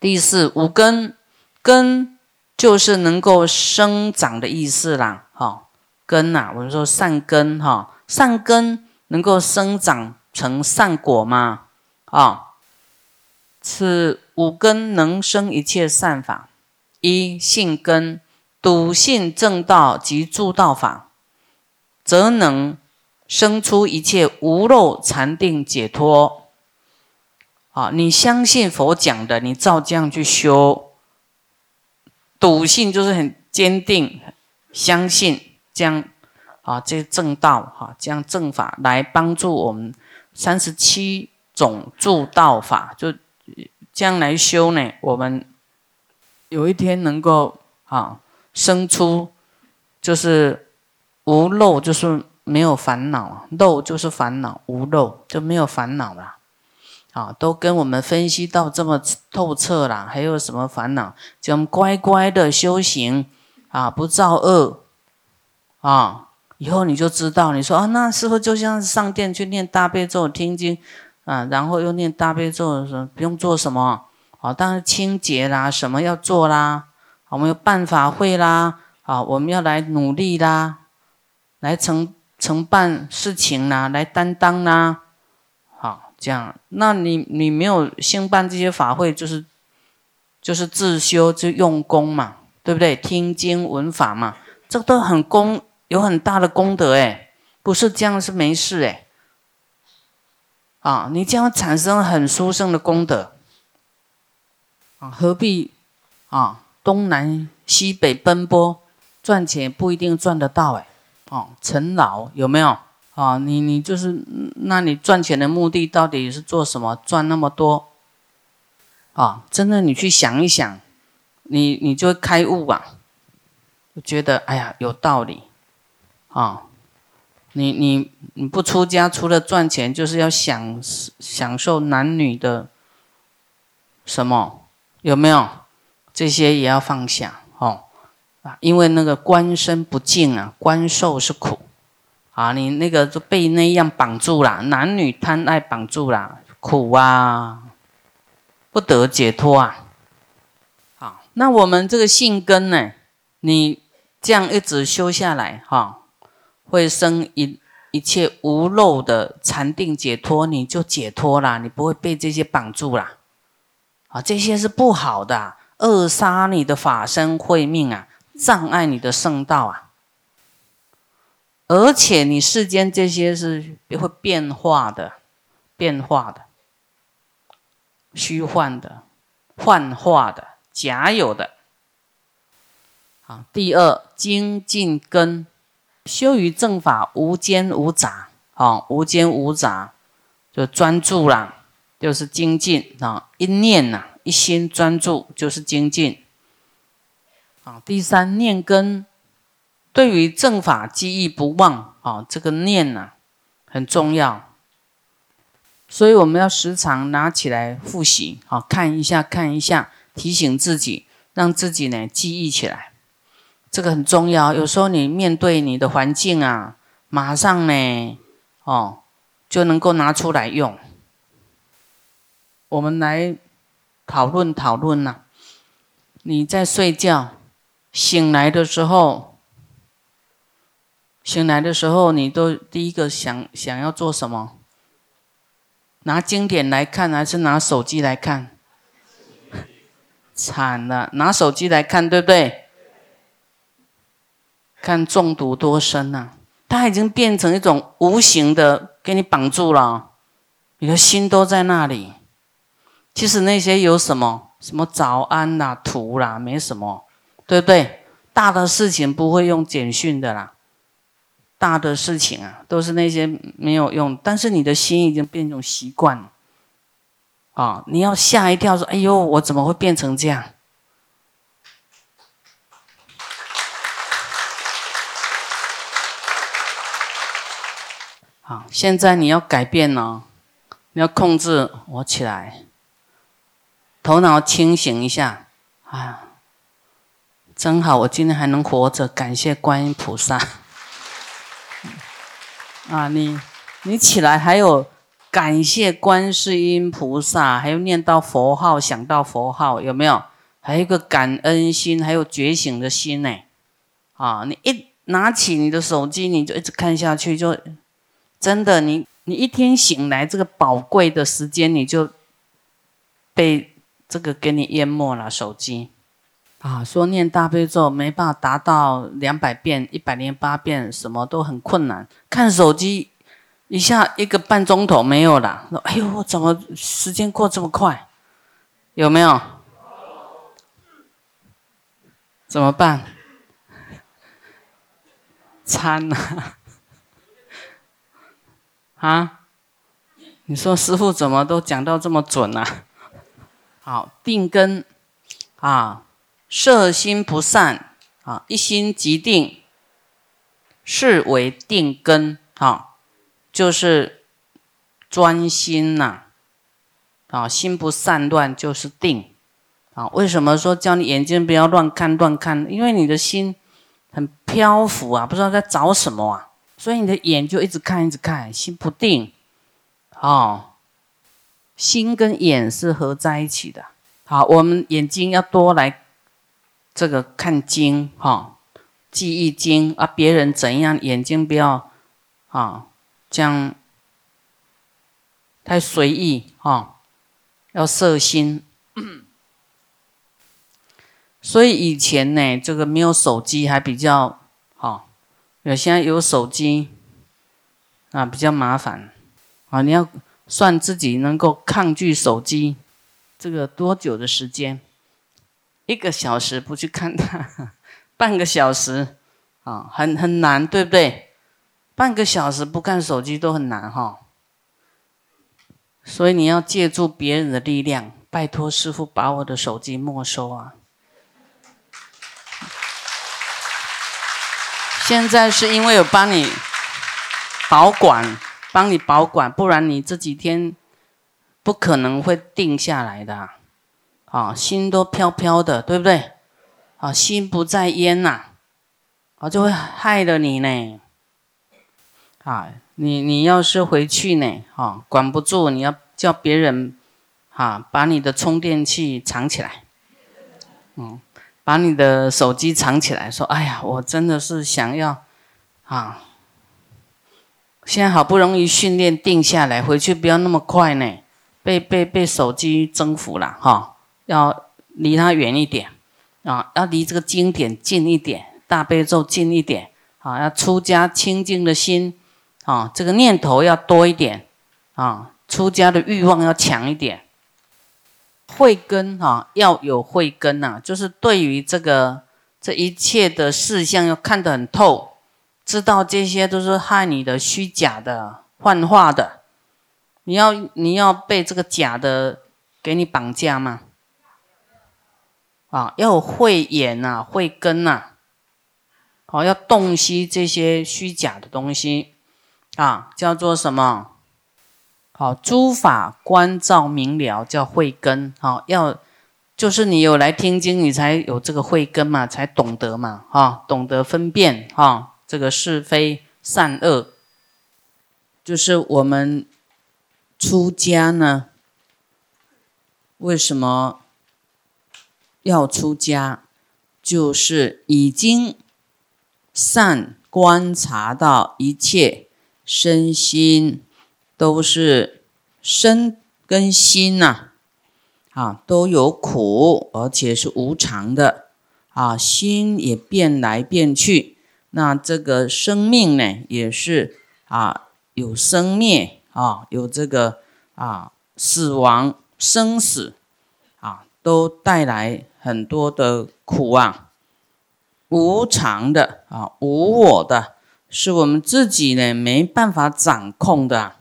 第四，五根根就是能够生长的意思啦，哈，根呐，我们说善根哈，善根能够生长成善果吗？啊，此五根能生一切善法，一性根，笃信正道及诸道法，则能生出一切无漏禅定解脱。啊，你相信佛讲的，你照这样去修，笃信就是很坚定，相信这样啊，这正道哈，这样正法来帮助我们三十七种助道法，就这样来修呢。我们有一天能够啊，生出就是无漏，就是没有烦恼，漏就是烦恼，无漏就没有烦恼了。啊，都跟我们分析到这么透彻了，还有什么烦恼？就乖乖的修行啊，不造恶啊，以后你就知道。你说啊，那是不是就像上殿去念大悲咒、听经啊，然后又念大悲咒，说不用做什么啊？当然清洁啦，什么要做啦？我们有办法会啦，啊，我们要来努力啦，来承承办事情啦，来担当啦。这样，那你你没有兴办这些法会，就是就是自修就用功嘛，对不对？听经闻法嘛，这都很功，有很大的功德哎，不是这样是没事哎。啊，你这样产生很殊胜的功德啊，何必啊东南西北奔波赚钱，不一定赚得到哎。哦，陈老有没有？啊，你你就是，那你赚钱的目的到底是做什么？赚那么多，啊，真的你去想一想，你你就开悟啊，觉得哎呀有道理，啊，你你你不出家，除了赚钱，就是要享享受男女的什么？有没有？这些也要放下哦，啊，因为那个官身不净啊，官受是苦。啊，你那个就被那样绑住了，男女贪爱绑住了，苦啊，不得解脱啊。好，那我们这个性根呢，你这样一直修下来，哈，会生一一切无漏的禅定解脱，你就解脱了，你不会被这些绑住了。啊，这些是不好的，扼杀你的法身慧命啊，障碍你的圣道啊。而且你世间这些是会变化的，变化的，虚幻的，幻化的，假有的。好，第二精进根，修于正法无间无杂，好，无间无杂就专注啦，就是精进啊，一念呐，一心专注就是精进。好，第三念根。对于正法记忆不忘啊，这个念呐很重要，所以我们要时常拿起来复习啊，看一下看一下，提醒自己，让自己呢记忆起来，这个很重要。有时候你面对你的环境啊，马上呢哦就能够拿出来用。我们来讨论讨论呐，你在睡觉醒来的时候。醒来的时候，你都第一个想想要做什么？拿经典来看，还是拿手机来看？惨了，拿手机来看，对不对？看中毒多深呐！它已经变成一种无形的，给你绑住了，你的心都在那里。其实那些有什么？什么早安啦、图啦，没什么，对不对？大的事情不会用简讯的啦。大的事情啊，都是那些没有用，但是你的心已经变成习惯了啊！你要吓一跳，说：“哎呦，我怎么会变成这样？”好，现在你要改变哦，你要控制我起来，头脑清醒一下啊！真好，我今天还能活着，感谢观音菩萨。啊，你你起来还有感谢观世音菩萨，还有念到佛号，想到佛号，有没有？还有一个感恩心，还有觉醒的心呢。啊，你一拿起你的手机，你就一直看下去，就真的，你你一天醒来，这个宝贵的时间，你就被这个给你淹没了。手机啊，说念大悲咒没办法达到两百遍、一百零八遍，什么都很困难。看手机。一下一个半钟头没有了，说：“哎呦，怎么时间过这么快？有没有？怎么办？餐啊？啊？你说师傅怎么都讲到这么准啊？好，定根啊，摄心不散啊，一心即定，是为定根啊。”就是专心呐，啊，心不散乱就是定，啊，为什么说叫你眼睛不要乱看乱看？因为你的心很漂浮啊，不知道在找什么啊，所以你的眼就一直看一直看，心不定，哦，心跟眼是合在一起的。好，我们眼睛要多来这个看经哈，记忆经啊，别人怎样，眼睛不要啊。这样太随意哈，要摄心。所以以前呢，这个没有手机还比较好，有现在有手机啊，比较麻烦啊。你要算自己能够抗拒手机这个多久的时间？一个小时不去看它，半个小时啊，很很难，对不对？半个小时不看手机都很难哈，所以你要借助别人的力量，拜托师傅把我的手机没收啊！现在是因为有帮你保管，帮你保管，不然你这几天不可能会定下来的，啊心都飘飘的，对不对？啊，心不在焉呐，啊，就会害了你呢。啊，你你要是回去呢，哈，管不住，你要叫别人，哈，把你的充电器藏起来，嗯，把你的手机藏起来，说，哎呀，我真的是想要，啊，现在好不容易训练定下来，回去不要那么快呢，被被被手机征服了，哈，要离它远一点，啊，要离这个经典近一点，大悲咒近一点，啊，要出家清净的心。啊，这个念头要多一点，啊，出家的欲望要强一点。慧根哈，要有慧根呐，就是对于这个这一切的事项要看得很透，知道这些都是害你的、虚假的、幻化的。你要你要被这个假的给你绑架吗？啊，要有慧眼呐，慧根呐，好，要洞悉这些虚假的东西。啊，叫做什么？好，诸法观照明了，叫慧根。好，要就是你有来听经，你才有这个慧根嘛，才懂得嘛，哈，懂得分辨哈，这个是非善恶。就是我们出家呢，为什么要出家？就是已经善观察到一切。身心都是身跟心呐，啊，都有苦，而且是无常的啊，心也变来变去，那这个生命呢，也是啊，有生灭啊，有这个啊，死亡生死啊，都带来很多的苦啊，无常的啊，无我的。是我们自己呢没办法掌控的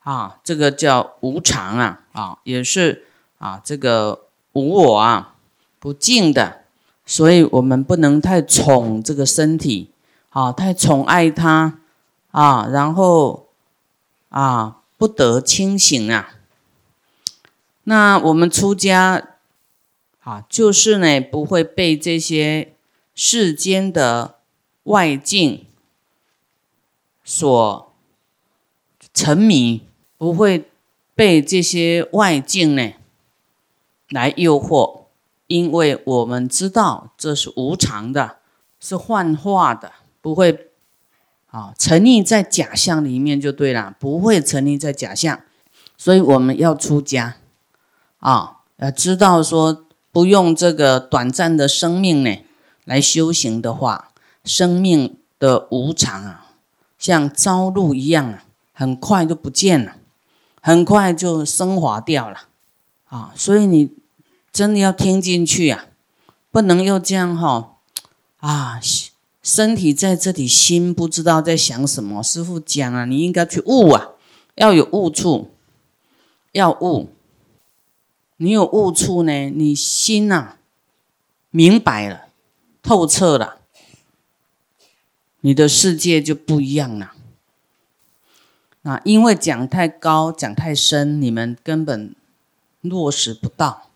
啊，这个叫无常啊啊，也是啊这个无我啊不净的，所以我们不能太宠这个身体啊，太宠爱它啊，然后啊不得清醒啊。那我们出家啊，就是呢不会被这些世间的外境。所沉迷不会被这些外境呢来诱惑，因为我们知道这是无常的，是幻化的，不会啊沉溺在假象里面就对了，不会沉溺在假象，所以我们要出家啊，要知道说不用这个短暂的生命呢来修行的话，生命的无常啊。像朝露一样啊，很快就不见了，很快就升华掉了，啊！所以你真的要听进去啊，不能又这样哈，啊！身体在这里，心不知道在想什么。师傅讲啊，你应该去悟啊，要有悟处，要悟。你有悟处呢，你心呐明白了，透彻了。你的世界就不一样了，啊，因为讲太高、讲太深，你们根本落实不到。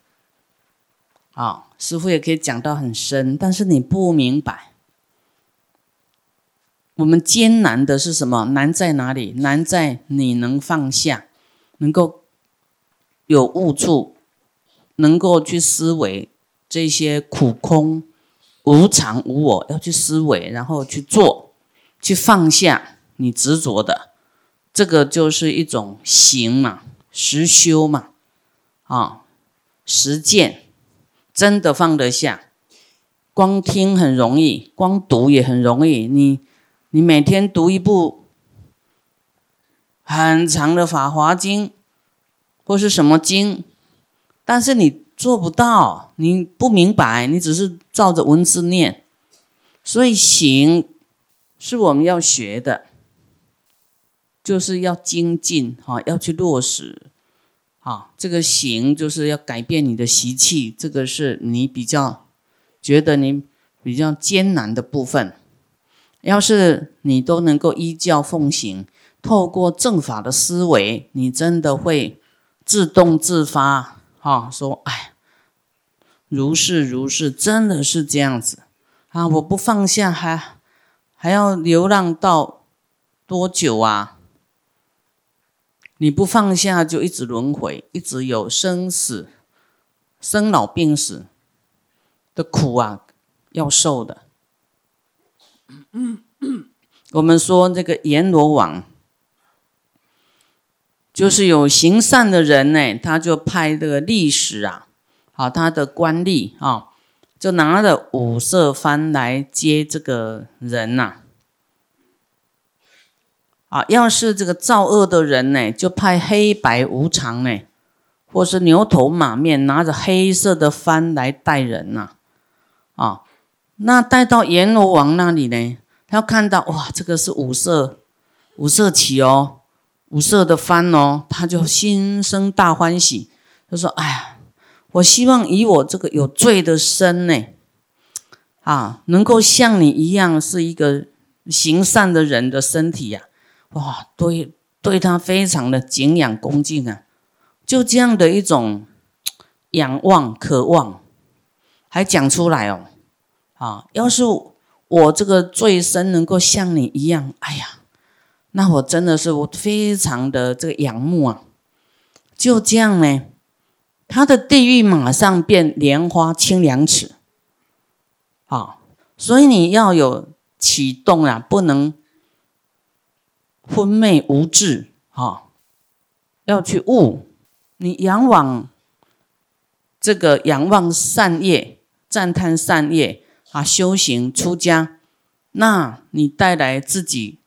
啊，师傅也可以讲到很深，但是你不明白。我们艰难的是什么？难在哪里？难在你能放下，能够有悟处，能够去思维这些苦空。无常无我，要去思维，然后去做，去放下你执着的，这个就是一种行嘛，实修嘛，啊，实践，真的放得下。光听很容易，光读也很容易。你你每天读一部很长的《法华经》，或是什么经，但是你。做不到，你不明白，你只是照着文字念，所以行是我们要学的，就是要精进哈，要去落实，啊，这个行就是要改变你的习气，这个是你比较觉得你比较艰难的部分。要是你都能够依教奉行，透过正法的思维，你真的会自动自发哈，说哎。如是如是，真的是这样子啊！我不放下，还还要流浪到多久啊？你不放下，就一直轮回，一直有生死、生老病死的苦啊，要受的。我们说这个阎罗王，就是有行善的人呢，他就派这个历史啊。好，他的官吏啊，就拿着五色幡来接这个人呐。啊，要是这个造恶的人呢，就派黑白无常呢，或是牛头马面，拿着黑色的幡来带人呐。啊，那带到阎罗王那里呢，他要看到哇，这个是五色五色旗哦，五色的幡哦，他就心生大欢喜，他说：“哎呀。”我希望以我这个有罪的身呢，啊，能够像你一样是一个行善的人的身体呀，哇，对，对他非常的敬仰恭敬啊，就这样的一种仰望渴望，还讲出来哦，啊，要是我这个罪身能够像你一样，哎呀，那我真的是我非常的这个仰慕啊，就这样呢。他的地狱马上变莲花清凉池，啊，所以你要有启动啊，不能昏昧无智啊，要去悟。你仰望这个仰望善业，赞叹善业啊，修行出家，那你带来自己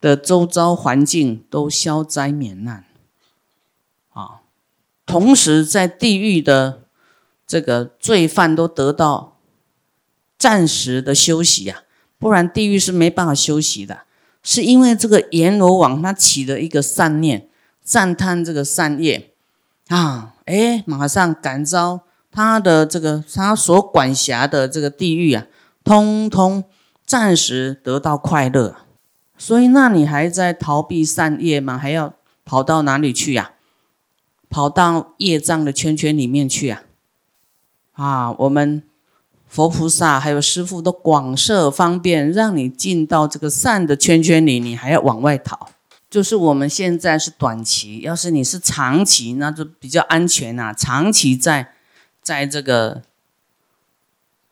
的周遭环境都消灾免难啊。同时，在地狱的这个罪犯都得到暂时的休息呀，不然地狱是没办法休息的。是因为这个阎罗王他起了一个善念，赞叹这个善业啊，哎，马上感召他的这个他所管辖的这个地狱啊，通通暂时得到快乐。所以，那你还在逃避善业吗？还要跑到哪里去呀？跑到业障的圈圈里面去啊！啊，我们佛菩萨还有师父都广设方便，让你进到这个善的圈圈里，你还要往外逃。就是我们现在是短期，要是你是长期，那就比较安全呐。长期在在这个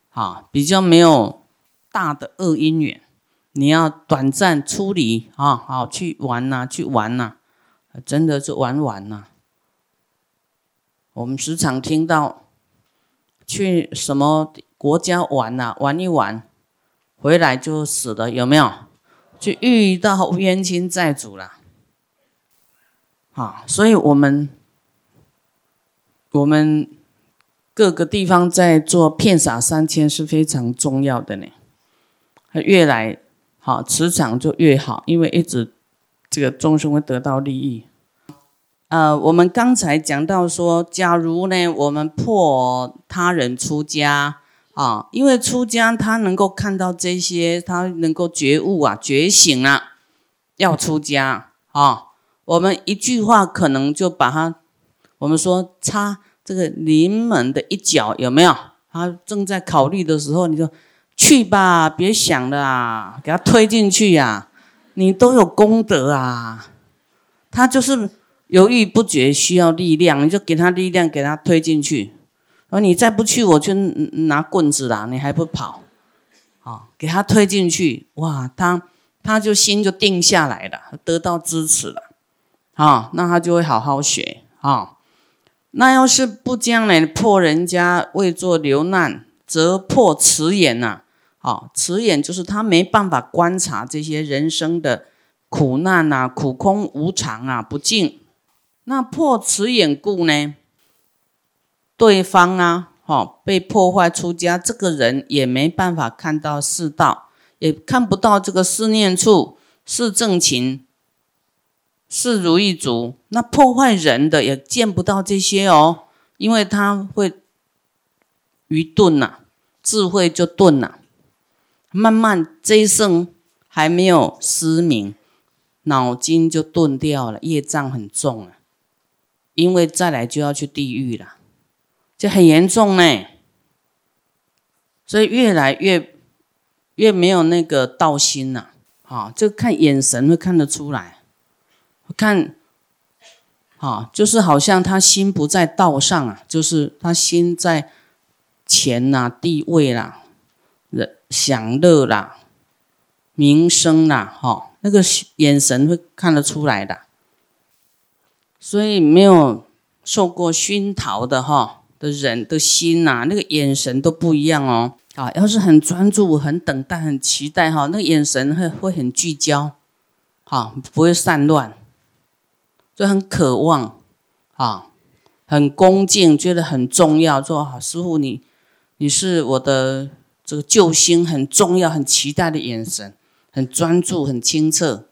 啊比较没有大的恶因缘，你要短暂出离啊，好去玩呐，去玩呐，真的是玩玩呐。我们时常听到去什么国家玩呐，玩一玩，回来就死了，有没有？就遇到冤亲债主了，啊，所以我们我们各个地方在做骗傻三千是非常重要的呢，越来好磁场就越好，因为一直这个众生会得到利益。呃，我们刚才讲到说，假如呢，我们破他人出家。啊，因为出家他能够看到这些，他能够觉悟啊，觉醒啊，要出家啊。我们一句话可能就把他，我们说插这个临门的一脚有没有？他正在考虑的时候，你就去吧，别想了啊，给他推进去呀。你都有功德啊，他就是犹豫不决，需要力量，你就给他力量，给他推进去。而你再不去，我就拿棍子啦！你还不跑，啊，给他推进去，哇，他他就心就定下来了，得到支持了，啊，那他就会好好学啊。那要是不将来破人家为做流难，则破慈眼呐，啊，好慈眼就是他没办法观察这些人生的苦难啊、苦空无常啊、不净。那破慈眼故呢？对方啊，哈，被破坏出家，这个人也没办法看到世道，也看不到这个思念处是正情，是如意足。那破坏人的也见不到这些哦，因为他会愚钝呐，智慧就钝了，慢慢这一生还没有失明，脑筋就钝掉了，业障很重了，因为再来就要去地狱了。就很严重呢，所以越来越越没有那个道心了。啊，就看眼神会看得出来，看，啊，就是好像他心不在道上啊，就是他心在钱呐、地位啦、享乐啦、名声啦，哈，那个眼神会看得出来的。所以没有受过熏陶的哈。的人的心呐，那个眼神都不一样哦。啊，要是很专注、很等待、很期待哈，那个眼神会会很聚焦，哈，不会散乱，就很渴望，啊，很恭敬，觉得很重要。说好，师傅你，你是我的这个救星，很重要、很期待的眼神，很专注、很清澈。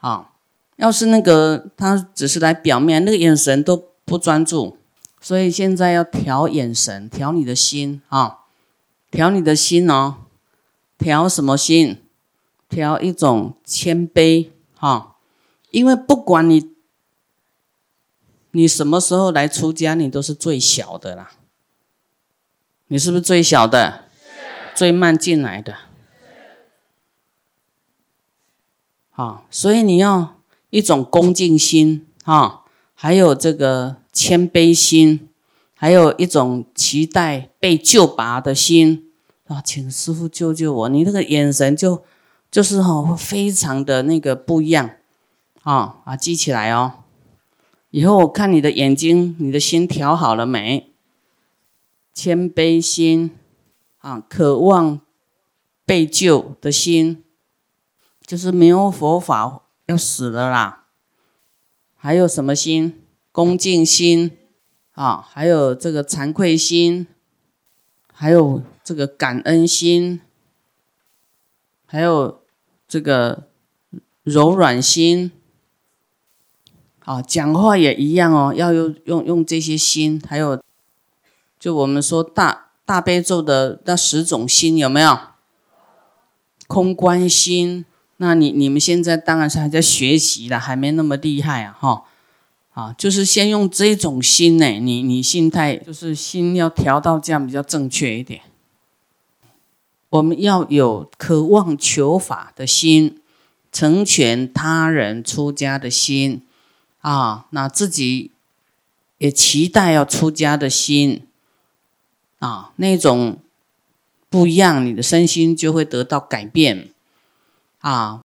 啊，要是那个他只是来表面，那个眼神都不专注。所以现在要调眼神，调你的心啊，调你的心哦，调什么心？调一种谦卑哈，因为不管你你什么时候来出家，你都是最小的啦。你是不是最小的？最慢进来的。好，所以你要一种恭敬心啊，还有这个。谦卑心，还有一种期待被救拔的心啊，请师傅救救我！你那个眼神就就是哈，非常的那个不一样啊啊，记起来哦。以后我看你的眼睛，你的心调好了没？谦卑心啊，渴望被救的心，就是没有佛法要死了啦。还有什么心？恭敬心啊，还有这个惭愧心，还有这个感恩心，还有这个柔软心啊，讲话也一样哦，要用用用这些心，还有就我们说大大悲咒的那十种心有没有？空观心，那你你们现在当然是还在学习了，还没那么厉害啊，哈。啊，就是先用这种心呢，你你心态就是心要调到这样比较正确一点。我们要有渴望求法的心，成全他人出家的心啊，那自己也期待要出家的心啊，那种不一样，你的身心就会得到改变啊。